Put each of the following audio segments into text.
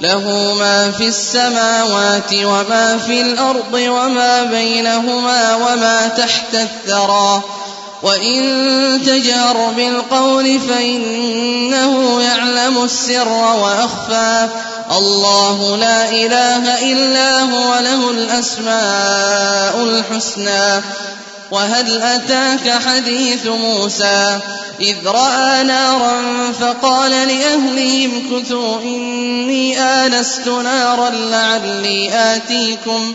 له ما في السماوات وما في الأرض وما بينهما وما تحت الثرى. وإن تجهر بالقول فإنه يعلم السر وأخفى. الله لا إله إلا هو له الأسماء الحسنى. وهل أتاك حديث موسى إذ رأى نارا فقال لأهلهم كثوا إني آنست نارا لعلي آتيكم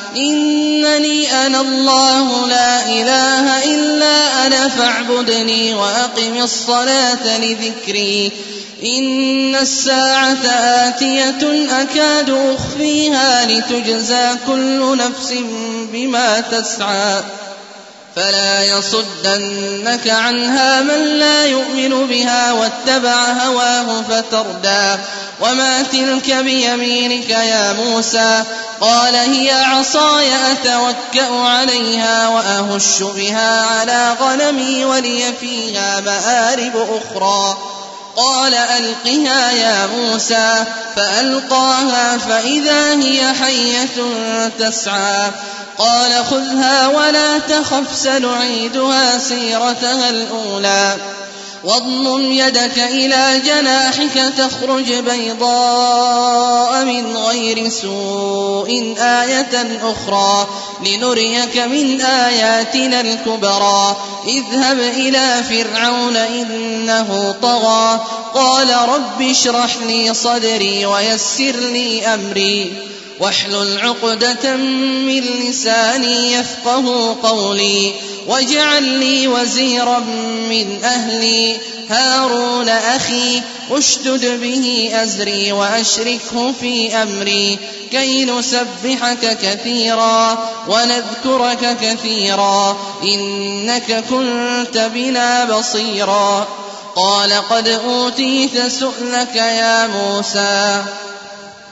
إنني أنا الله لا إله إلا أنا فاعبدني وأقم الصلاة لذكري. إن الساعة آتية أكاد أخفيها لتجزى كل نفس بما تسعى. فلا يصدنك عنها من لا يؤمن بها واتبع هواه فتردى. وما تلك بيمينك يا موسى؟ قال هي عصاي أتوكأ عليها وأهش بها على غنمي ولي فيها مآرب أخرى. قال ألقها يا موسى فألقاها فإذا هي حية تسعى. قال خذها ولا تخف سنعيدها سيرتها الأولى. واضمم يدك إلى جناحك تخرج بيضاء من غير سوء آية أخرى. لنريك من آياتنا الكبرى. اذهب إلى فرعون إنه طغى. قال رب اشرح لي صدري ويسر لي أمري. واحلل عقدة من لساني يفقه قولي واجعل لي وزيرا من أهلي. هارون أخي اشدد به أزري وأشركه في أمري. كي نسبحك كثيرا ونذكرك كثيرا إنك كنت بنا بصيرا. قال قد أوتيت سؤلك يا موسى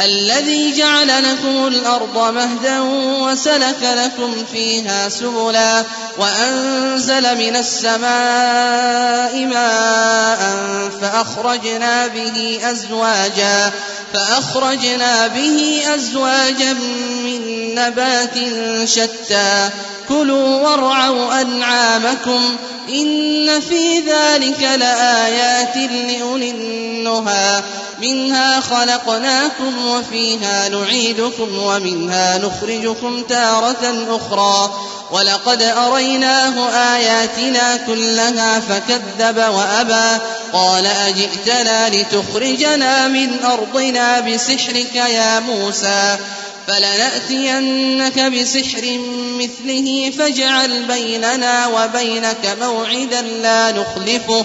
الذي جعل لكم الأرض مهدا وسلك لكم فيها سبلا وأنزل من السماء ماء فأخرجنا به أزواجا فأخرجنا به أزواجا من نبات شتى كلوا وارعوا أنعامكم إن في ذلك لآيات لأولي النهى منها خلقناكم وفيها نعيدكم ومنها نخرجكم تارة أخرى. ولقد أريناه آياتنا كلها فكذب وأبى. قال أجئتنا لتخرجنا من أرضنا بسحرك يا موسى. فلنأتينك بسحر مثله فاجعل بيننا وبينك موعدا لا نخلفه.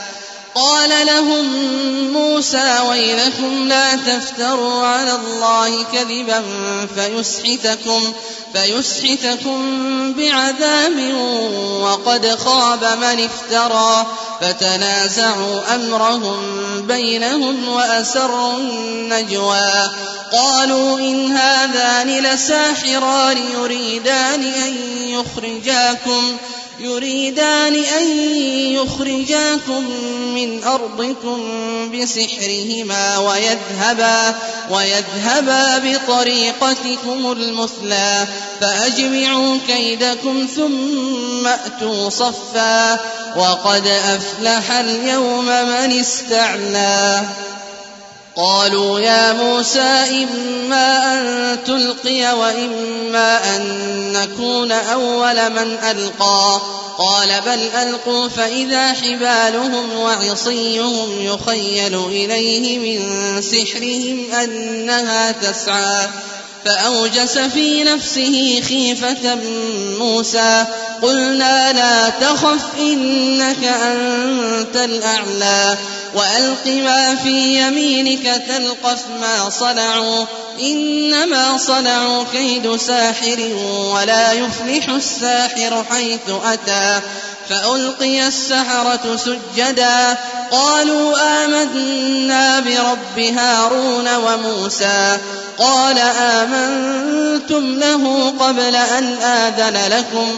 قال لهم موسى ويلكم لا تفتروا على الله كذبا فيسحتكم فيسحتكم بعذاب وقد خاب من افترى فتنازعوا أمرهم بينهم وأسروا النجوى قالوا إن هذان لساحران يريدان أن يخرجاكم يريدان أن يخرجاكم من أرضكم بسحرهما ويذهبا ويذهبا بطريقتكم المثلى فأجمعوا كيدكم ثم أتوا صفا وقد أفلح اليوم من استعلى قالوا يا موسى إما أن تلقي وإما أن نكون أول من ألقى. قال بل ألقوا فإذا حبالهم وعصيهم يخيل إليه من سحرهم أنها تسعى. فأوجس في نفسه خيفة موسى. قلنا لا تخف إنك أنت الأعلى. وألق ما في يمينك تلقف ما صنعوا إنما صنعوا كيد ساحر ولا يفلح الساحر حيث أتى فألقي السحرة سجدا قالوا آمنا برب هارون وموسى قال آمنتم له قبل أن آذن لكم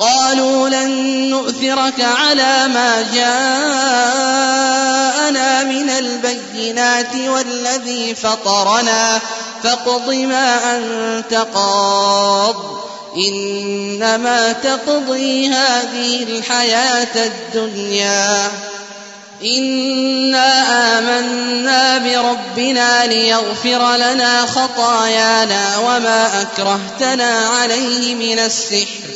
قالوا لن نؤثرك على ما جاءنا من البينات والذي فطرنا فاقض ما أنت قاض. إنما تقضي هذه الحياة الدنيا. إنا آمنا بربنا ليغفر لنا خطايانا وما أكرهتنا عليه من السحر.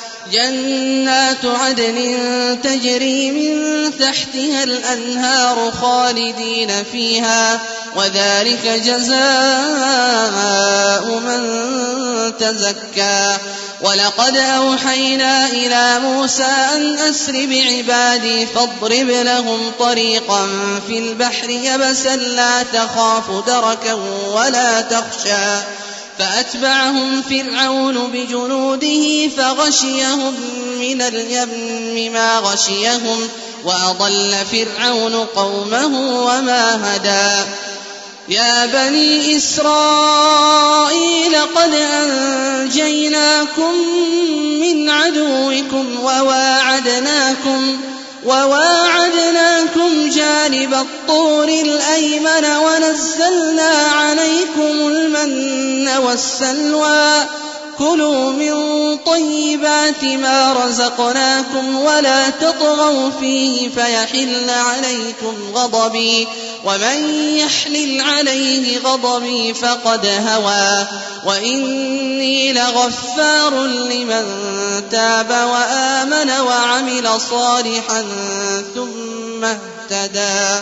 جنات عدن تجري من تحتها الأنهار خالدين فيها وذلك جزاء من تزكى. ولقد أوحينا إلى موسى أن أسر بعبادي فاضرب لهم طريقا في البحر يبسا لا تخاف دركا ولا تخشى. فأتبعهم فرعون بجنوده فغشيهم من اليم ما غشيهم وأضل فرعون قومه وما هدى. يا بني إسرائيل قد أنجيناكم من عدوكم وواعدناكم وواعدناكم جانب الطور الأيمن ونزلنا عليكم المن والسلوى. كلوا من طيبات ما رزقناكم ولا تطغوا فيه فيحل عليكم غضبي. ومن يحلل عليه غضبي فقد هوى وإني لغفار لمن تاب وآمن وعمل صالحا ثم اهتدى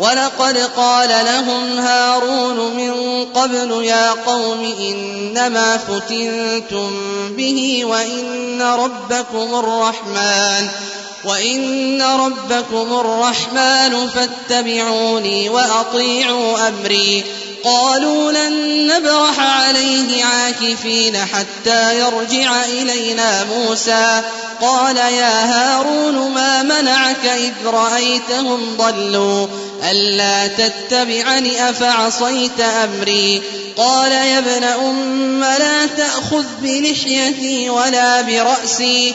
ولقد قال لهم هارون من قبل يا قوم إنما فتنتم به وإن ربكم الرحمن وإن ربكم الرحمن فاتبعوني وأطيعوا أمري قالوا لن نبرح عليه عاكفين حتى يرجع إلينا موسى. قال يا هارون ما منعك إذ رأيتهم ضلوا؟ ألا تتبعني أفعصيت أمري؟ قال يا ابن أم لا تأخذ بلحيتي ولا برأسي.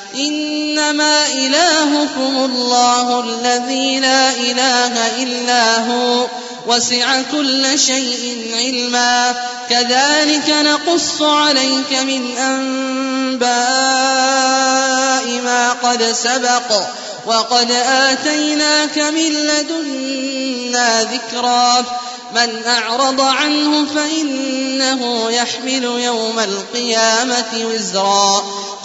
إنما إلهكم الله الذي لا إله إلا هو وسع كل شيء علما. كذلك نقص عليك من أنباء ما قد سبق وقد آتيناك من لدنا ذكرا. من أعرض عنه فإنه يحمل يوم القيامة وزرا.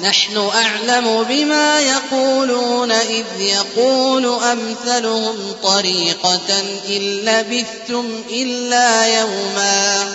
نحن أعلم بما يقولون إذ يقول أمثلهم طريقة إن لبثتم إلا يوما.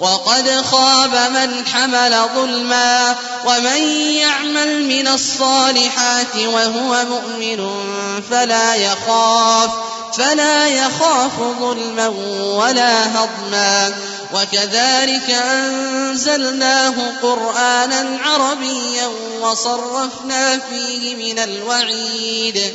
وقد خاب من حمل ظلما ومن يعمل من الصالحات وهو مؤمن فلا يخاف فلا يخاف ظلما ولا هضما وكذلك أنزلناه قرآنا عربيا وصرفنا فيه من الوعيد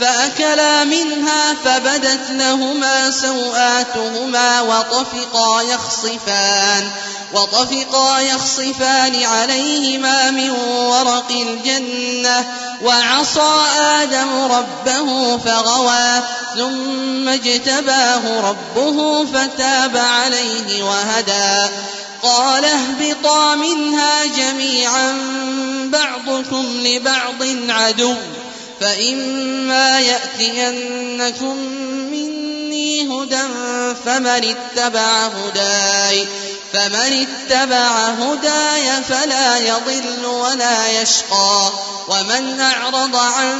فأكلا منها فبدت لهما سوآتهما وطفقا يخصفان وطفقا يخصفان عليهما من ورق الجنة وعصى آدم ربه فغوى ثم اجتباه ربه فتاب عليه وهدى. قال اهبطا منها جميعا بعضكم لبعض عدو. فإما يأتينكم مني هدى فمن اتبع هداي فمن اتبع هداي فلا يضل ولا يشقى ومن أعرض عن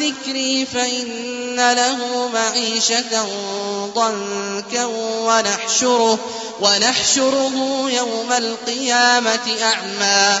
ذكري فإن له معيشة ضنكا ونحشره ونحشره يوم القيامة أعمى.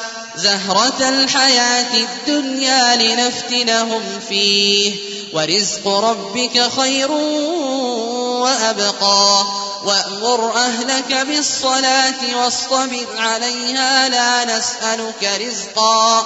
زهرة الحياة الدنيا لنفتنهم فيه. ورزق ربك خير وأبقى. وأمر أهلك بالصلاة واصطبر عليها لا نسألك رزقا.